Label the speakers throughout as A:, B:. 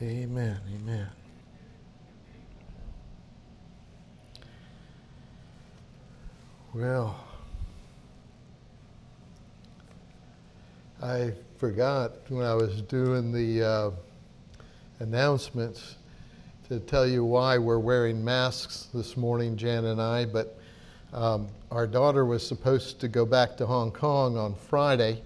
A: Amen. Amen. Well, I forgot when I was doing the uh, announcements to tell you why we're wearing masks this morning, Jan and I, but um, our daughter was supposed to go back to Hong Kong on Friday,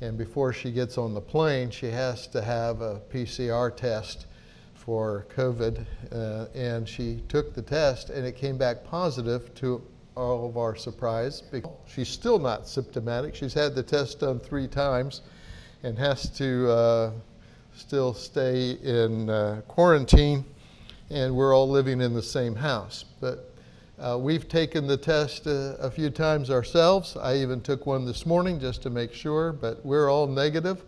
A: and before she gets on the plane, she has to have a PCR test for COVID, uh, and she took the test, and it came back positive to all of our surprise. She's still not symptomatic. She's had the test done three times and has to uh, still stay in uh, quarantine, and we're all living in the same house. But uh, we've taken the test a, a, few times ourselves. I even took one this morning just to make sure, but we're all negative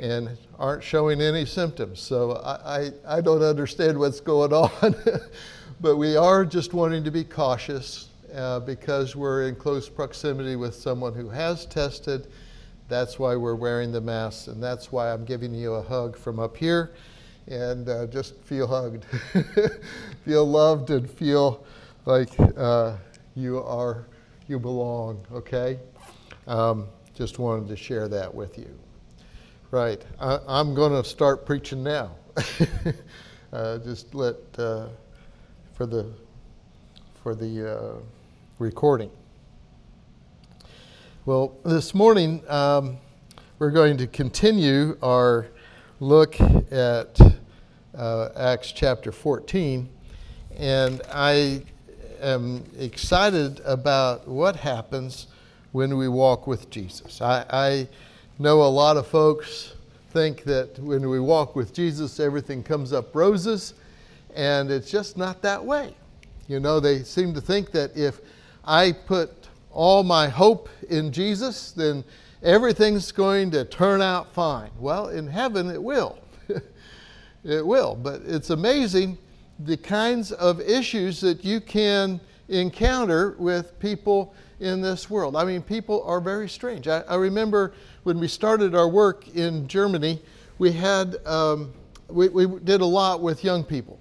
A: and aren't showing any symptoms. So I, I, I don't understand what's going on, but we are just wanting to be cautious uh, because we're in close proximity with someone who has tested. That's why we're wearing the masks, and that's why I'm giving you a hug from up here. And uh, just feel hugged, feel loved, and feel like uh, you are, you belong. Okay. Um, just wanted to share that with you. Right. I, am going to start preaching now. uh, just let uh, for the for the uh, recording. Well, this morning um, we're going to continue our look at uh, Acts chapter 14, and I am excited about what happens when we walk with Jesus. I, I know a lot of folks think that when we walk with Jesus, everything comes up roses, and it's just not that way. You know, they seem to think that if I put all my hope in Jesus, then everything's going to turn out fine. Well, in heaven, it will. it will. But it's amazing the kinds of issues that you can encounter with people in this world. I mean, people are very strange. I, I remember when we started our work in Germany, we had um, we, we did a lot with young people.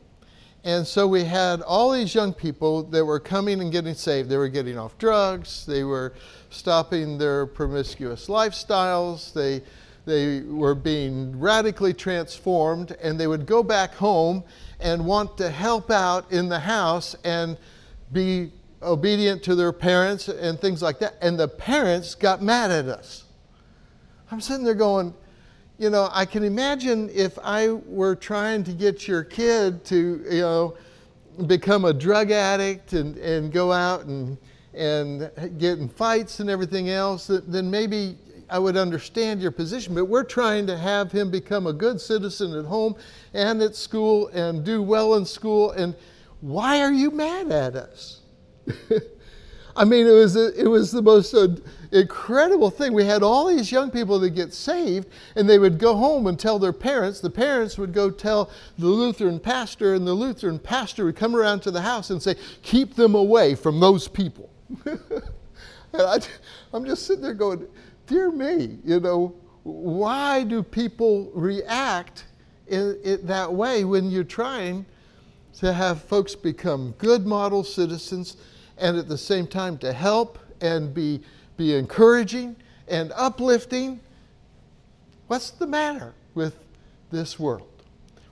A: And so we had all these young people that were coming and getting saved. They were getting off drugs, they were stopping their promiscuous lifestyles, they, they were being radically transformed, and they would go back home and want to help out in the house and be obedient to their parents and things like that. And the parents got mad at us. I'm sitting there going, you know, I can imagine if I were trying to get your kid to, you know, become a drug addict and, and go out and, and get in fights and everything else, then maybe I would understand your position. But we're trying to have him become a good citizen at home and at school and do well in school. And why are you mad at us? I mean, it was, a, it was the most uh, incredible thing. We had all these young people that get saved, and they would go home and tell their parents. The parents would go tell the Lutheran pastor, and the Lutheran pastor would come around to the house and say, Keep them away from those people. and I, I'm just sitting there going, Dear me, you know, why do people react in, in that way when you're trying to have folks become good model citizens? and at the same time to help and be, be encouraging and uplifting. What's the matter with this world?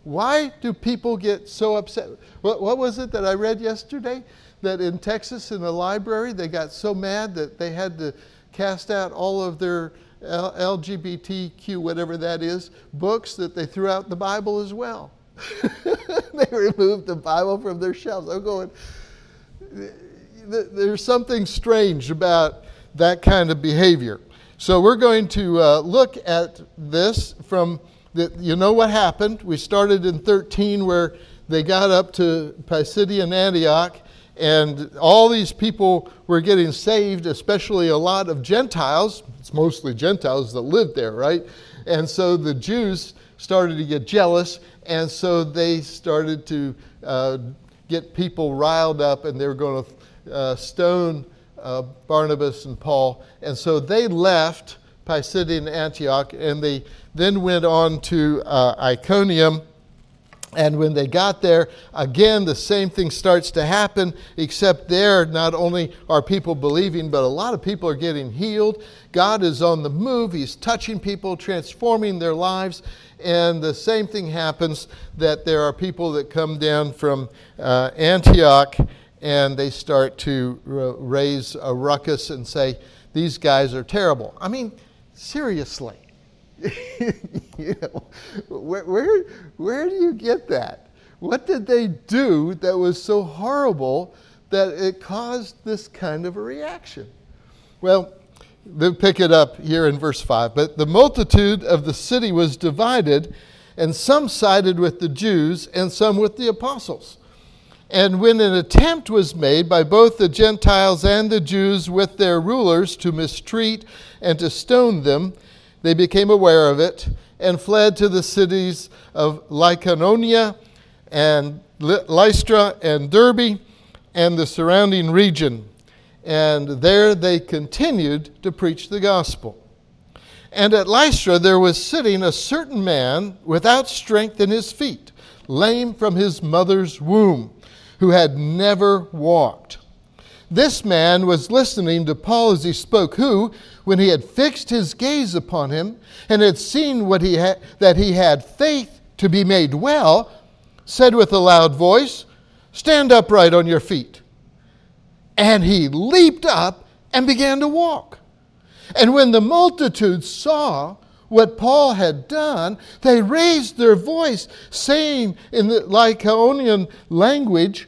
A: Why do people get so upset? What, what was it that I read yesterday? That in Texas, in the library, they got so mad that they had to cast out all of their LGBTQ, whatever that is, books that they threw out the Bible as well. they removed the Bible from their shelves. I'm going, there's something strange about that kind of behavior. So we're going to uh, look at this from the, you know what happened. We started in 13 where they got up to Pisidian Antioch, and all these people were getting saved, especially a lot of Gentiles. It's mostly Gentiles that lived there, right? And so the Jews started to get jealous, and so they started to uh, get people riled up, and they were going to uh, stone uh, Barnabas and Paul. And so they left Pisidian Antioch and they then went on to uh, Iconium. And when they got there, again, the same thing starts to happen, except there, not only are people believing, but a lot of people are getting healed. God is on the move, He's touching people, transforming their lives. And the same thing happens that there are people that come down from uh, Antioch and they start to r- raise a ruckus and say, These guys are terrible. I mean, seriously. you know, where, where, where do you get that? What did they do that was so horrible that it caused this kind of a reaction? Well, they pick it up here in verse 5. But the multitude of the city was divided, and some sided with the Jews, and some with the apostles. And when an attempt was made by both the Gentiles and the Jews with their rulers to mistreat and to stone them, they became aware of it and fled to the cities of Lycaonia and Lystra and Derbe and the surrounding region. And there they continued to preach the gospel. And at Lystra there was sitting a certain man without strength in his feet, lame from his mother's womb, who had never walked. This man was listening to Paul as he spoke, who, when he had fixed his gaze upon him and had seen what he had, that he had faith to be made well, said with a loud voice, Stand upright on your feet. And he leaped up and began to walk. And when the multitude saw what Paul had done, they raised their voice, saying in the Lycaonian language,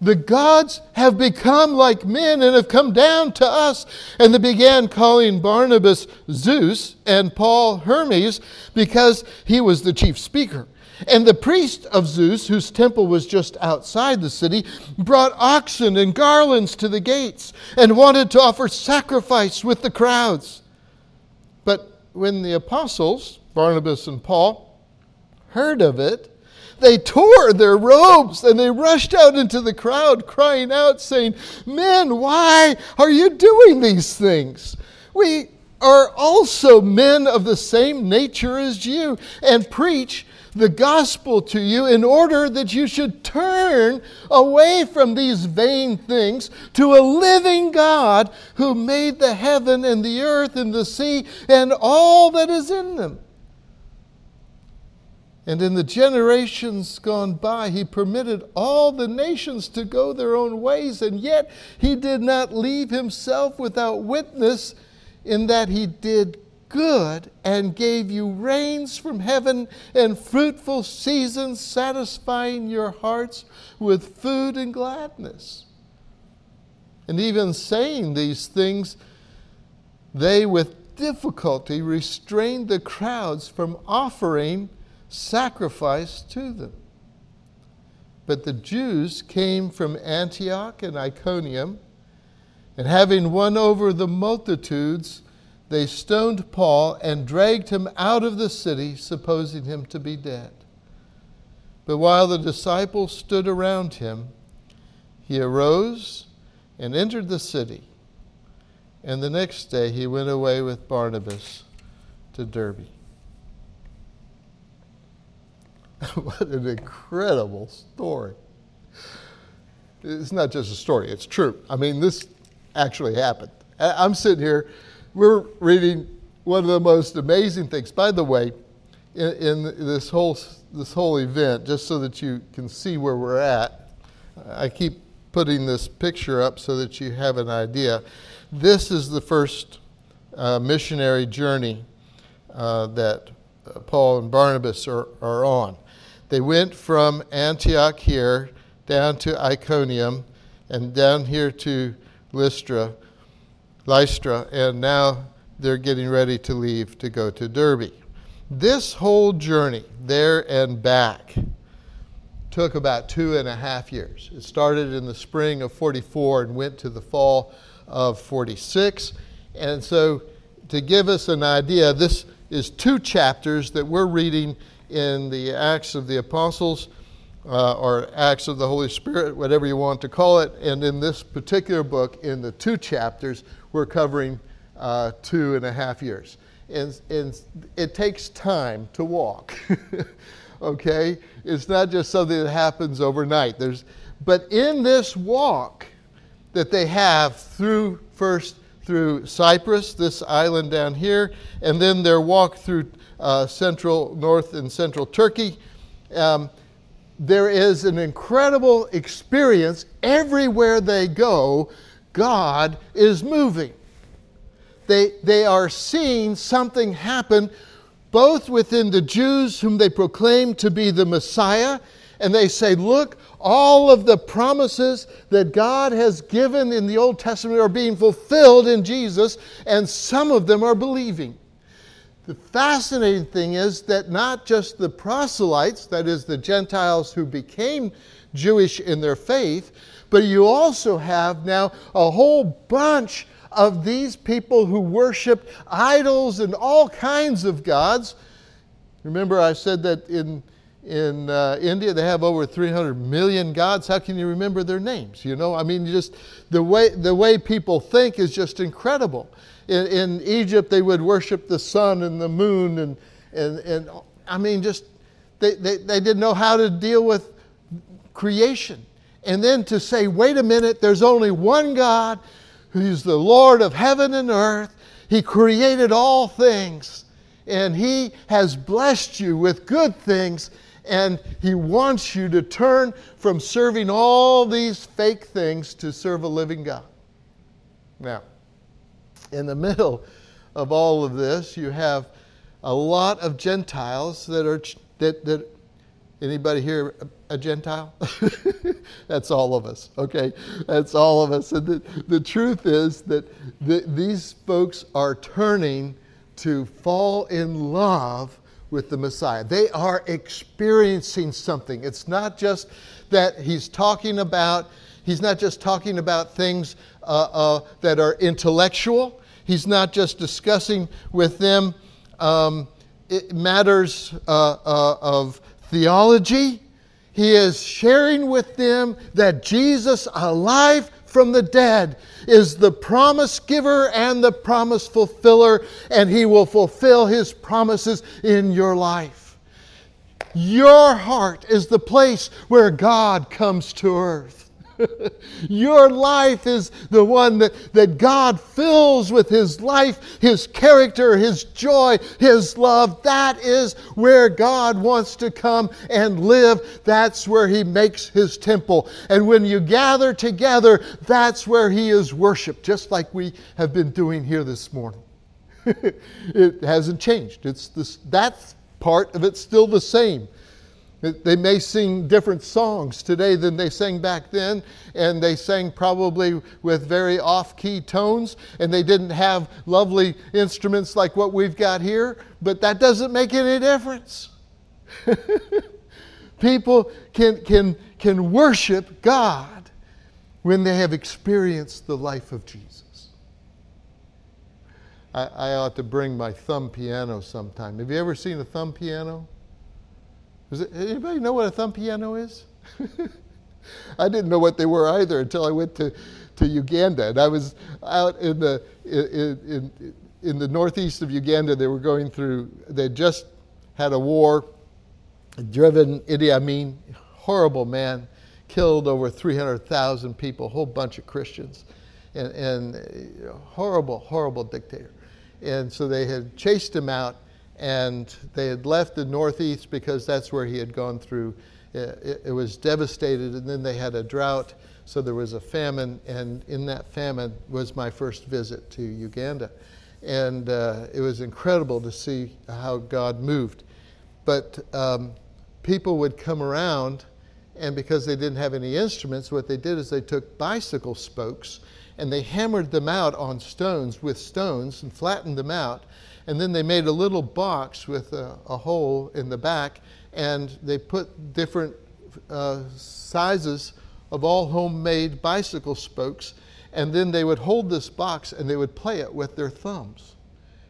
A: the gods have become like men and have come down to us. And they began calling Barnabas Zeus and Paul Hermes because he was the chief speaker. And the priest of Zeus, whose temple was just outside the city, brought oxen and garlands to the gates and wanted to offer sacrifice with the crowds. But when the apostles, Barnabas and Paul, heard of it, they tore their robes and they rushed out into the crowd, crying out, saying, Men, why are you doing these things? We are also men of the same nature as you and preach the gospel to you in order that you should turn away from these vain things to a living God who made the heaven and the earth and the sea and all that is in them and in the generations gone by, he permitted all the nations to go their own ways, and yet he did not leave himself without witness in that he did good and gave you rains from heaven and fruitful seasons, satisfying your hearts with food and gladness. And even saying these things, they with difficulty restrained the crowds from offering sacrifice to them. But the Jews came from Antioch and Iconium, and having won over the multitudes, they stoned Paul and dragged him out of the city, supposing him to be dead. But while the disciples stood around him, he arose and entered the city. And the next day he went away with Barnabas to Derbe. what an incredible story. It's not just a story, it's true. I mean, this actually happened. I'm sitting here, we're reading one of the most amazing things. By the way, in, in this, whole, this whole event, just so that you can see where we're at, I keep putting this picture up so that you have an idea. This is the first uh, missionary journey uh, that Paul and Barnabas are, are on. They went from Antioch here down to Iconium and down here to Lystra, Lystra, and now they're getting ready to leave to go to Derbe. This whole journey, there and back, took about two and a half years. It started in the spring of 44 and went to the fall of 46. And so, to give us an idea, this is two chapters that we're reading in the Acts of the Apostles uh, or Acts of the Holy Spirit, whatever you want to call it. And in this particular book, in the two chapters, we're covering uh, two and a half years. And, and it takes time to walk. Okay? It's not just something that happens overnight. There's, but in this walk that they have through first through Cyprus, this island down here, and then their walk through uh, central, north, and central Turkey. Um, there is an incredible experience everywhere they go. God is moving. They, they are seeing something happen both within the Jews, whom they proclaim to be the Messiah, and they say, Look, all of the promises that God has given in the Old Testament are being fulfilled in Jesus, and some of them are believing. The fascinating thing is that not just the proselytes, that is, the Gentiles who became Jewish in their faith, but you also have now a whole bunch of these people who worship idols and all kinds of gods. Remember, I said that in in uh, India, they have over 300 million gods. How can you remember their names? You know, I mean, just the way, the way people think is just incredible. In, in Egypt, they would worship the sun and the moon, and, and, and I mean, just they, they, they didn't know how to deal with creation. And then to say, wait a minute, there's only one God who's the Lord of heaven and earth. He created all things, and He has blessed you with good things and He wants you to turn from serving all these fake things to serve a living God. Now, in the middle of all of this, you have a lot of Gentiles that are that that anybody here a, a Gentile? That's all of us. Okay, that's all of us. And the, the truth is that the, these folks are turning to fall in love with the Messiah. They are experiencing something. It's not just that he's talking about, he's not just talking about things uh, uh, that are intellectual, he's not just discussing with them um, matters uh, uh, of theology. He is sharing with them that Jesus, alive from the dead, is the promise giver and the promise fulfiller, and He will fulfill His promises in your life. Your heart is the place where God comes to earth. Your life is the one that, that God fills with His life, His character, His joy, His love. That is where God wants to come and live. That's where He makes His temple. And when you gather together, that's where He is worshiped, just like we have been doing here this morning. it hasn't changed. It's this, that part of it's still the same. They may sing different songs today than they sang back then, and they sang probably with very off key tones, and they didn't have lovely instruments like what we've got here, but that doesn't make any difference. People can, can, can worship God when they have experienced the life of Jesus. I, I ought to bring my thumb piano sometime. Have you ever seen a thumb piano? Does anybody know what a thumb piano is? I didn't know what they were either until I went to, to Uganda. And I was out in the, in, in, in the northeast of Uganda. They were going through, they just had a war, driven Idi Amin, horrible man, killed over 300,000 people, a whole bunch of Christians, and, and uh, horrible, horrible dictator. And so they had chased him out and they had left the northeast because that's where he had gone through. It, it, was devastated, and then they had a drought, so there was a famine, and in that famine was my first visit to Uganda. And uh, it was incredible to see how God moved. But um, people would come around, and because they didn't have any instruments, what they did is they took bicycle spokes and they hammered them out on stones with stones and flattened them out and then they made a little box with a, a hole in the back, and they put different uh, sizes of all homemade bicycle spokes, and then they would hold this box and they would play it with their thumbs.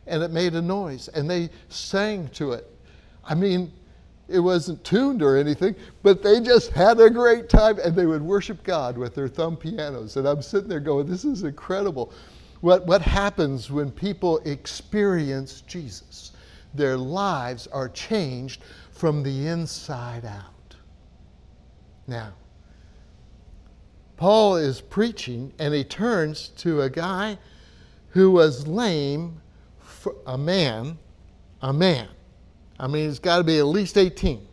A: And it made a noise, and they sang to it. I mean, it wasn't tuned or anything, but they just had a great time and they would worship God with their thumb pianos. And I'm sitting there going, this is incredible what, what happens when people experience Jesus. Their lives are changed from the inside out. Now, Paul is preaching and he turns to a guy who was lame, for a man, a man. I mean, he's got to be at least 18,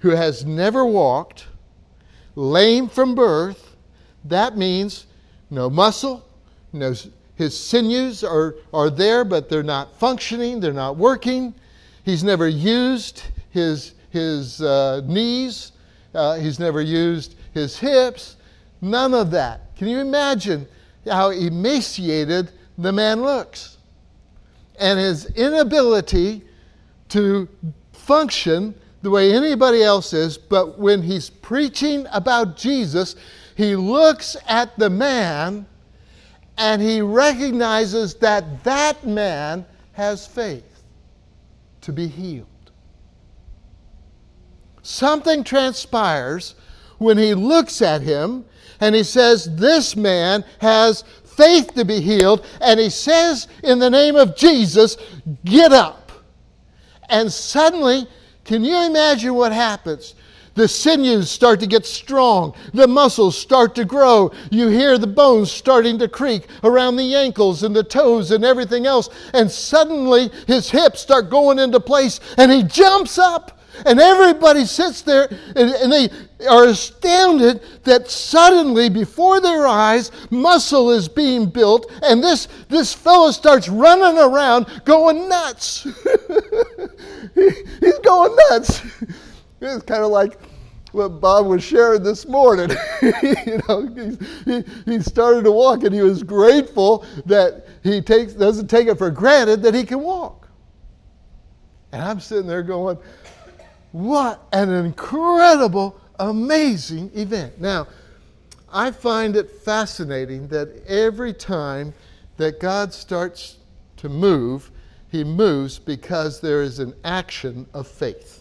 A: who has never walked, lame from birth. That means no muscle, no, his sinews are, are there, but they're not functioning, they're not working. He's never used his, his uh, knees, uh, he's never used his hips, none of that. Can you imagine how emaciated the man looks? And his inability to function the way anybody else is, but when he's preaching about Jesus, he looks at the man and he recognizes that that man has faith to be healed. Something transpires when he looks at him and he says, This man has faith to be healed. And he says, In the name of Jesus, get up. And suddenly, can you imagine what happens? The sinews start to get strong. The muscles start to grow. You hear the bones starting to creak around the ankles and the toes and everything else. And suddenly his hips start going into place and he jumps up. And everybody sits there and, and, they are astounded that suddenly, before their eyes, muscle is being built, and this, this fellow starts running around going nuts. he, he's going nuts. It's kind of like what Bob was sharing this morning. you know, he, he started to walk and he was grateful that he takes, doesn't take it for granted that he can walk. And I'm sitting there going, what an incredible, amazing event. Now, I find it fascinating that every time that God starts to move, he moves because there is an action of faith.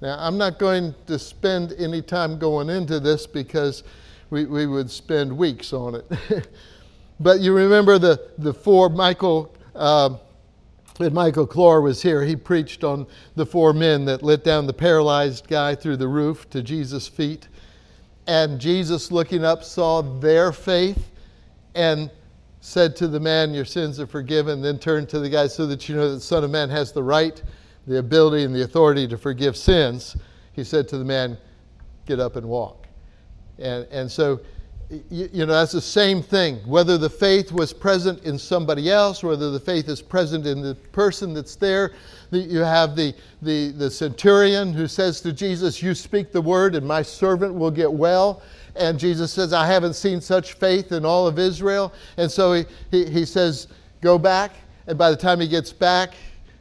A: Now, I'm not going to spend any time going into this because we, we would spend weeks on it. but you remember the, the four, Michael, uh, when Michael Clore was here, he preached on the four men that let down the paralyzed guy through the roof to Jesus' feet. And Jesus, looking up, saw their faith and said to the man, Your sins are forgiven. Then turned to the guy so that you know that the Son of Man has the right the ability and the authority to forgive sins, he said to the man, Get up and walk. And, and so, you, you, know, that's the same thing. Whether the faith was present in somebody else, whether the faith is present in the person that's there, you have the, the, the centurion who says to Jesus, You speak the word, and my servant will get well. And Jesus says, I haven't seen such faith in all of Israel. And so he, he, he says, Go back. And by the time he gets back,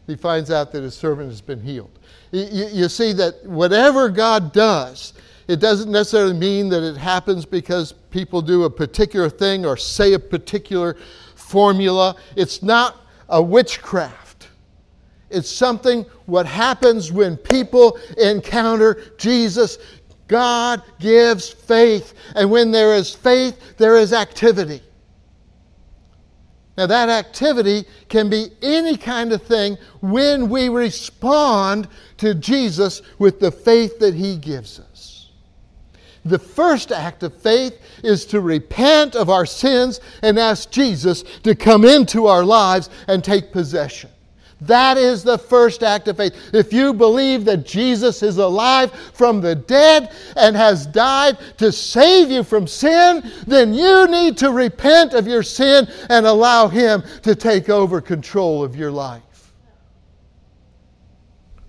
A: he finds out that his servant has been healed. You, you, see that whatever God does, it doesn't necessarily mean that it happens because people do a particular thing or say a particular formula. It's not a witchcraft. It's something what happens when people encounter Jesus. God gives faith. And when there is faith, there is activity. Now, that activity can be any kind of thing when we respond to Jesus with the faith that He gives us. The first act of faith is to repent of our sins and ask Jesus to come into our lives and take possession. That is the first act of faith. If you believe that Jesus is alive from the dead and has died to save you from sin, then you need to repent of your sin and allow Him to take over control of your life.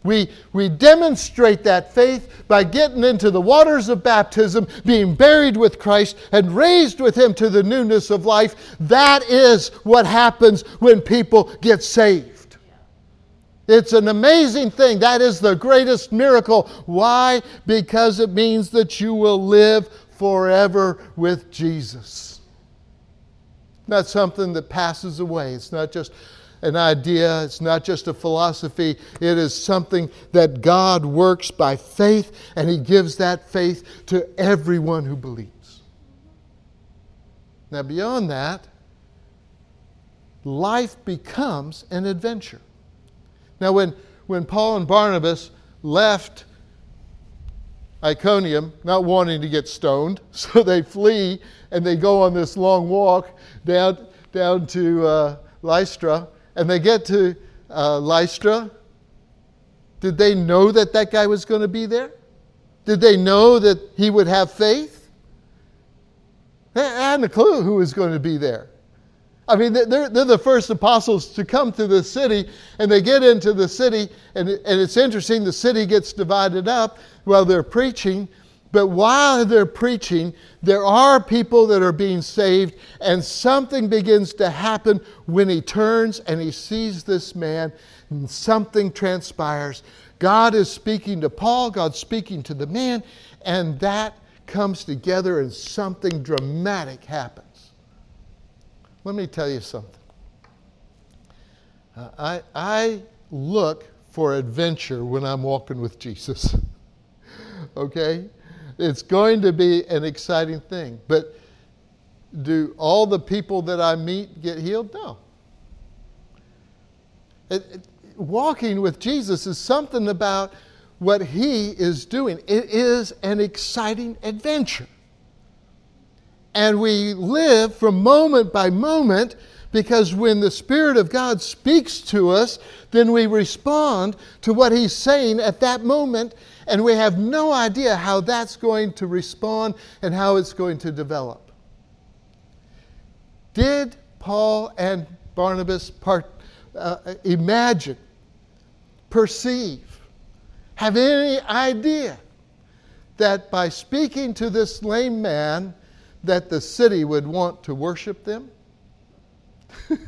A: We, we demonstrate that faith by getting into the waters of baptism, being buried with Christ, and raised with Him to the newness of life. That is what happens when people get saved. It's an amazing thing. That is the greatest miracle. Why? Because it means that you will live forever with Jesus. Not something that passes away. It's not just an idea, it's not just a philosophy. It is something that God works by faith, and He gives that faith to everyone who believes. Now, beyond that, life becomes an adventure. Now, when, when Paul and Barnabas left Iconium not wanting to get stoned, so they flee and they go on this long walk down, down to uh, Lystra, and they get to uh, Lystra. Did they know that that guy was going to be there? Did they know that he would have faith? They hadn't a clue who was going to be there. I mean, they're, they're the first apostles to come to the city, and they get into the city, and, and it's interesting, the city gets divided up while they're preaching. But while they're preaching, there are people that are being saved, and something begins to happen when he turns and he sees this man, and something transpires. God is speaking to Paul, God's speaking to the man, and that comes together, and something dramatic happens. Let me tell you something. Uh, I, I look for adventure when I'm walking with Jesus. okay? It's going to be an exciting thing. But do all the people that I meet get healed? No. It, it, walking with Jesus is something about what he is doing. It is an exciting adventure. And we live from moment by moment because when the Spirit of God speaks to us, then we respond to what He's saying at that moment, and we have no idea how that's going to respond and how it's going to develop. Did Paul and Barnabas part, uh, imagine, perceive, have any idea that by speaking to this lame man, that the city would want to worship them?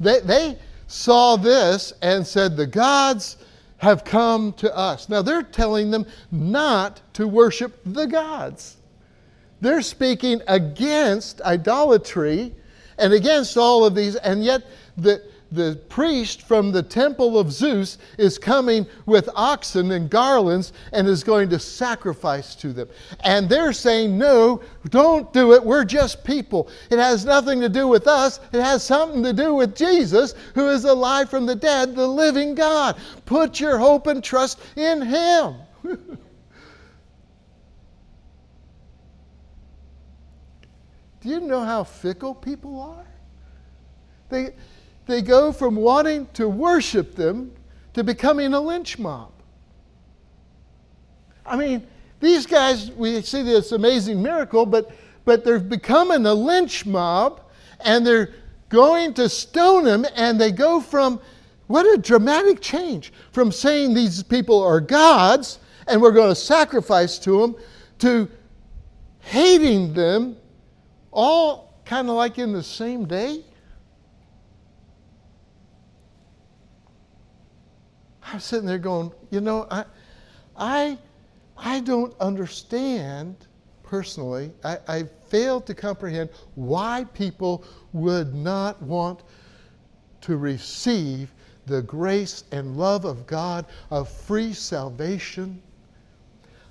A: they, they saw this and said, The gods have come to us. Now they're telling them not to worship the gods. They're speaking against idolatry and against all of these, and yet the, the priest from the temple of Zeus is coming with oxen and garlands and is going to sacrifice to them. And they're saying, No, don't do it. We're just people. It has nothing to do with us, it has something to do with Jesus, who is alive from the dead, the living God. Put your hope and trust in Him. do you know how fickle people are? They, they go from wanting to worship them to becoming a lynch mob. I mean, these guys, we see this amazing miracle, but, but they're becoming a lynch mob and they're going to stone him, and they go from what a dramatic change from saying these people are gods and we're going to sacrifice to them to hating them all kind of like in the same day. I'm sitting there going, you know, I, I, I don't understand personally. I, I to comprehend why people would not want to receive the grace and love of God of free salvation,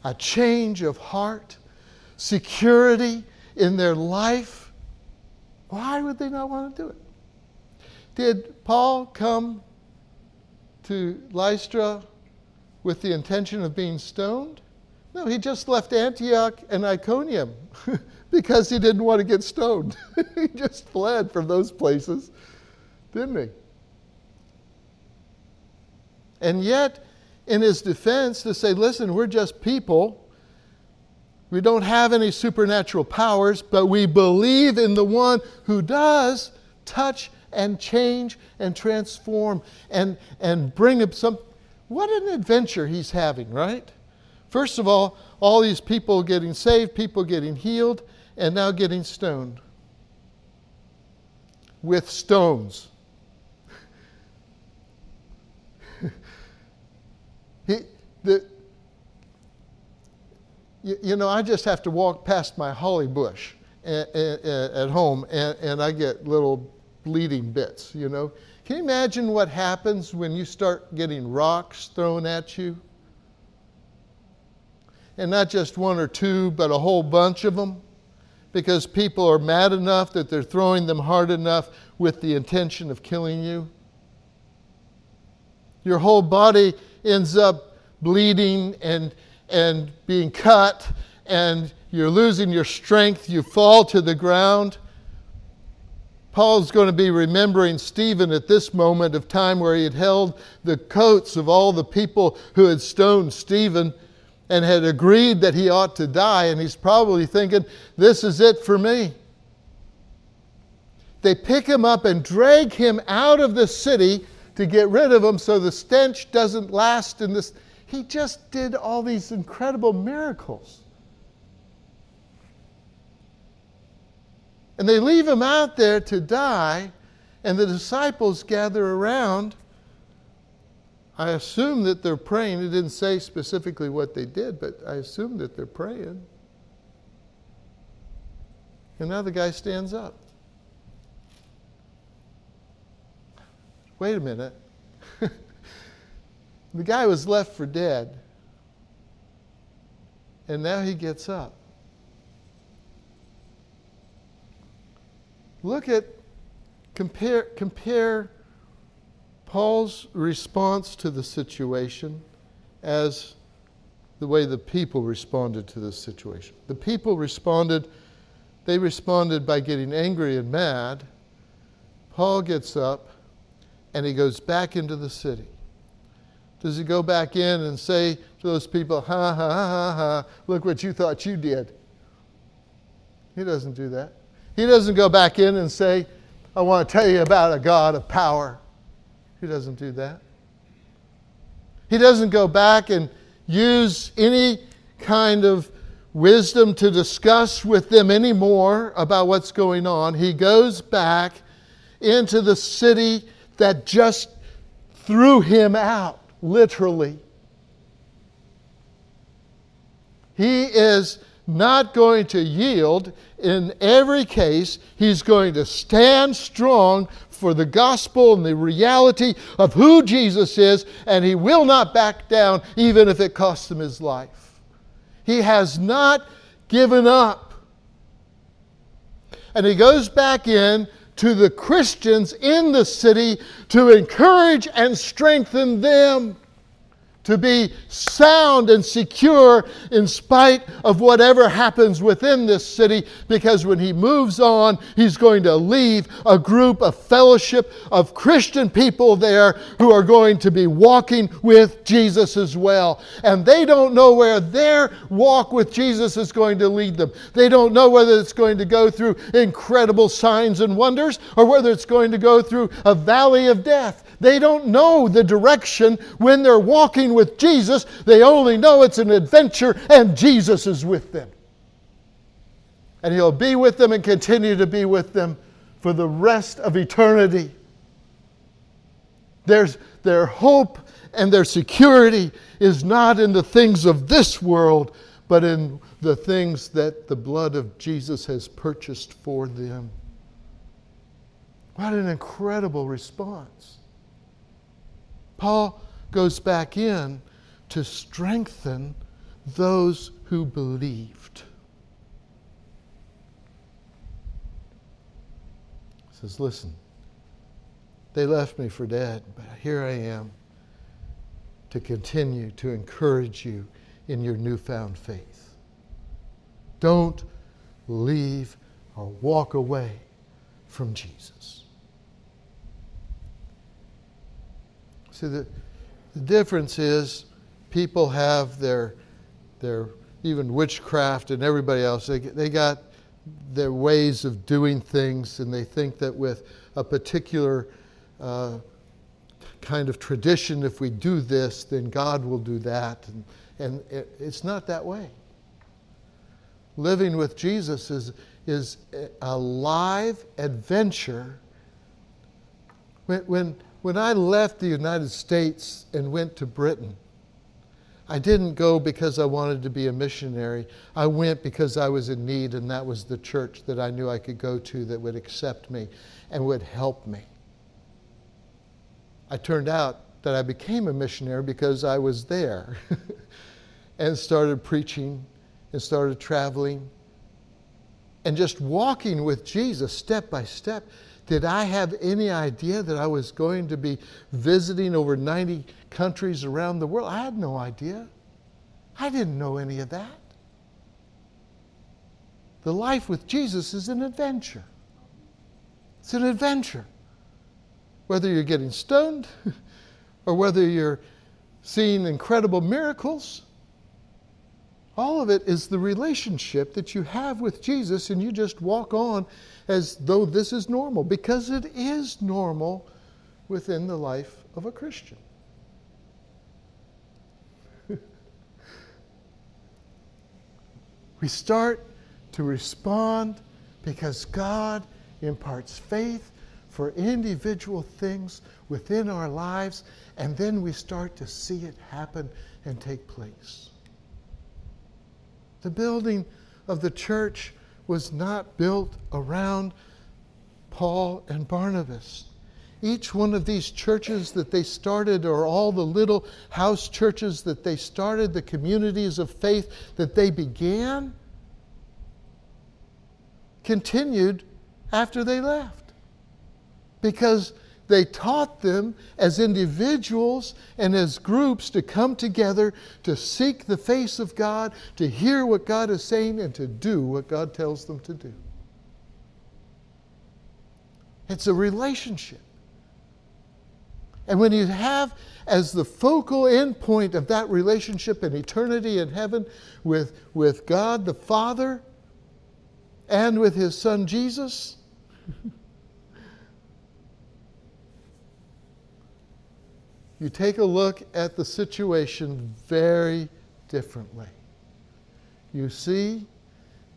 A: a change of heart, security in their life. Why would they not want to do it? Did Paul come to Lystra with the intention of being stoned? No, he just left Antioch and Iconium because he didn't want to get stoned. he just fled from those places, didn't he? And yet, in his defense, to say, listen, we're just people. We don't have any supernatural powers, but we believe in the one who does touch and change and transform and, and bring up some. What an adventure he's having, right? First of all, all these people getting saved, people getting healed, and now getting stoned with stones. he, the, you, you, know, I just have to walk past my holly bush at, home, and I get little bleeding bits, you know. Can you imagine what happens when you start getting rocks thrown at you? And not just one or two, but a whole bunch of them? Because people are mad enough that they're throwing them hard enough with the intention of killing you? Your whole body ends up bleeding and, and being cut, and you're losing your strength. You fall to the ground. Paul's going to be remembering Stephen at this moment of time where he had held the coats of all the people who had stoned Stephen and had agreed that he ought to die. And he's probably thinking, this is it for me. They pick him up and drag him out of the city to get rid of him so the stench doesn't last in this. He just did all these incredible miracles. And they leave him out there to die, and the disciples gather around. I assume that they're praying. It didn't say specifically what they did, but I assume that they're praying. And now the guy stands up. Wait a minute. the guy was left for dead, and now he gets up. Look at, compare, compare Paul's response to the situation as the way the people responded to this situation. The people responded, they responded by getting angry and mad. Paul gets up and he goes back into the city. Does he go back in and say to those people, ha ha ha ha ha, look what you thought you did? He doesn't do that. He doesn't go back in and say, I want to tell you about a God of power. He doesn't do that. He doesn't go back and use any kind of wisdom to discuss with them anymore about what's going on. He goes back into the city that just threw him out, literally. He is not going to yield. In every case, he's going to stand strong for the gospel and the reality of who Jesus is, and he will not back down even if it costs him his life. He has not given up. And he goes back in to the Christians in the city to encourage and strengthen them to be sound and secure in spite of whatever happens within this city, because when he moves on, he's going to leave a group, a fellowship of Christian people there who are going to be walking with Jesus as well. And they don't know where their walk with Jesus is going to lead them. They don't know whether it's going to go through incredible signs and wonders or whether it's going to go through a valley of death. They don't know the direction when they're walking with Jesus. They only know it's an adventure and Jesus is with them. And He'll be with them and continue to be with them for the rest of eternity. There's, their hope and their security is not in the things of this world, but in the things that the blood of Jesus has purchased for them. What an incredible response. Paul goes back in to strengthen those who believed. He says, Listen, they left me for dead, but here I am to continue to encourage you in your newfound faith. Don't leave or walk away from Jesus. See, the, the difference is people have their, their even witchcraft and everybody else, they, they got their ways of doing things, and they think that with a particular uh, kind of tradition, if we do this, then God will do that. And, and it, it's not that way. Living with Jesus is, is a live adventure. When, when, when I left the United States and went to Britain, I didn't go because I wanted to be a missionary. I went because I was in need, and that was the church that I knew I could go to that would accept me and would help me. I turned out that I became a missionary because I was there and started preaching and started traveling and just walking with Jesus step by step Did I have any idea that I was going to be visiting over 90 countries around the world? I had no idea. I didn't know any of that. The life with Jesus is an adventure. It's an adventure. Whether you're getting stoned or whether you're seeing incredible miracles, all of it is the relationship that you have with Jesus, and you just walk on as though this is normal, because it is normal within the life of a Christian. we start to respond because God imparts faith for individual things within our lives, and then we start to see it happen and take place. The building of the church was not built around Paul and Barnabas. Each one of these churches that they started, or all the little house churches that they started, the communities of faith that they began, continued after they left. Because they taught them as individuals and as groups to come together to seek the face of God, to hear what God is saying, and to do what God tells them to do. It's a relationship. And when you have as the focal endpoint of that relationship in eternity in heaven with, with God the Father and with His Son Jesus, you take a look at the situation very differently. You see,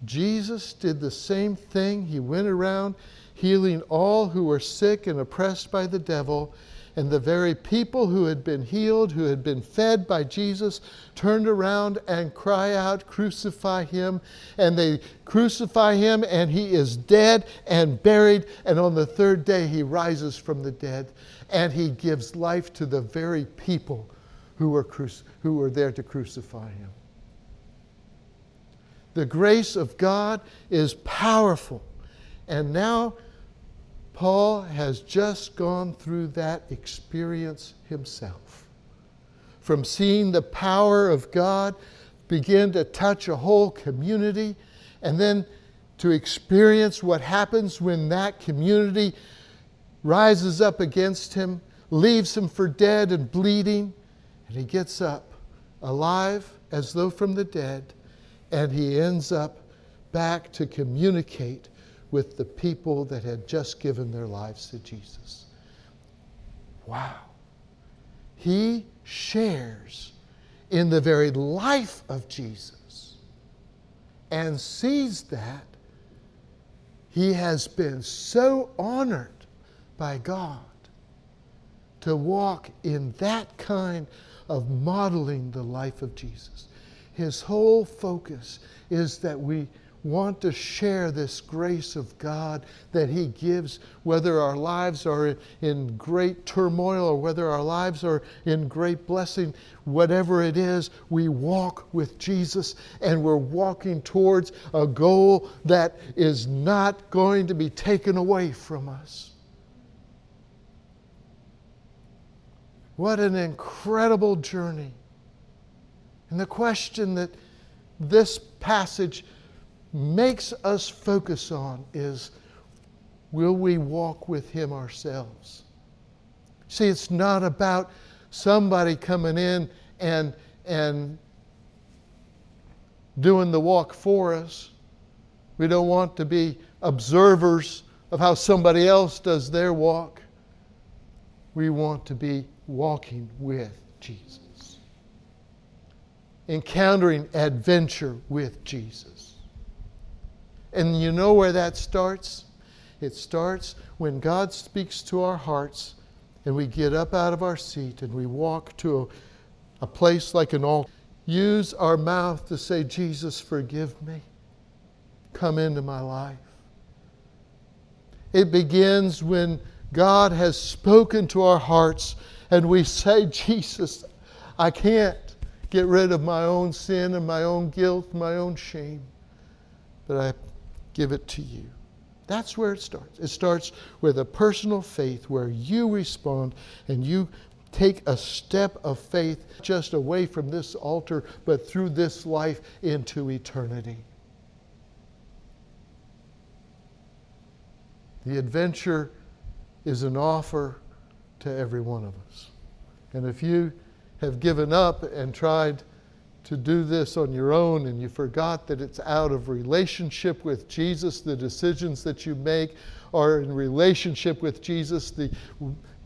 A: Jesus did the same thing. He went around healing all who were sick and oppressed by the devil. And the very people who had been healed, who had been fed by Jesus, turned around and cry out, Crucify him. And they crucify him, and he is dead and buried. And on the third day, he rises from the dead and he gives life to the very people who were, cruci- who were there to crucify him. The grace of God is powerful. And now Paul has just gone through that experience himself. From seeing the power of God begin to touch a whole community, and then to experience what happens when that community rises up against him, leaves him for dead and bleeding, and he gets up alive as though from the dead, and he ends up back to communicate with the people that had just given their lives to Jesus. Wow. He shares in the very life of Jesus and sees that he has been so honored by God to walk in that kind of modeling the life of Jesus. His whole focus is that we want to share this grace of God that He gives, whether our lives are in great turmoil or whether our lives are in great blessing, whatever it is, we walk with Jesus and we're walking towards a goal that is not going to be taken away from us. What an incredible journey. And the question that this passage makes us focus on is will we walk with Him ourselves? See, it's not about somebody coming in and, and doing the walk for us. We don't want to be observers of how somebody else does their walk. We want to be walking with Jesus, encountering adventure with Jesus. And you know where that starts? It starts when God speaks to our hearts and we get up out of our seat and we walk to a, a place like an altar. Use our mouth to say, Jesus, forgive me. Come into my life. It begins when God has spoken to our hearts and we say, Jesus, I can't get rid of my own sin and my own guilt, my own shame, but I give it to you. That's where it starts. It starts with a personal faith where you respond and you take a step of faith just away from this altar, but through this life into eternity. The adventure is an offer to every one of us. And if you have given up and tried to do this on your own and you forgot that it's out of relationship with Jesus, the decisions that you make are in relationship with Jesus, the,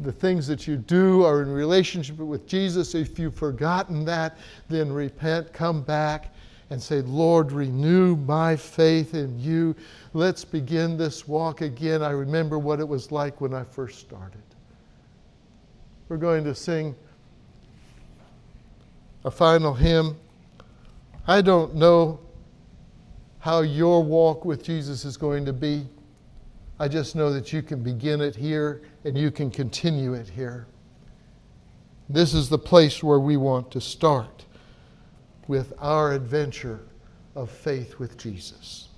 A: the things that you do are in relationship with Jesus. If you've forgotten that, then repent, come back, and say, Lord, renew my faith in you. Let's begin this walk again. I remember what it was like when I first started. We're going to sing a final hymn. I don't know how your walk with Jesus is going to be. I just know that you can begin it here and you can continue it here. This is the place where we want to start with our adventure of faith with Jesus.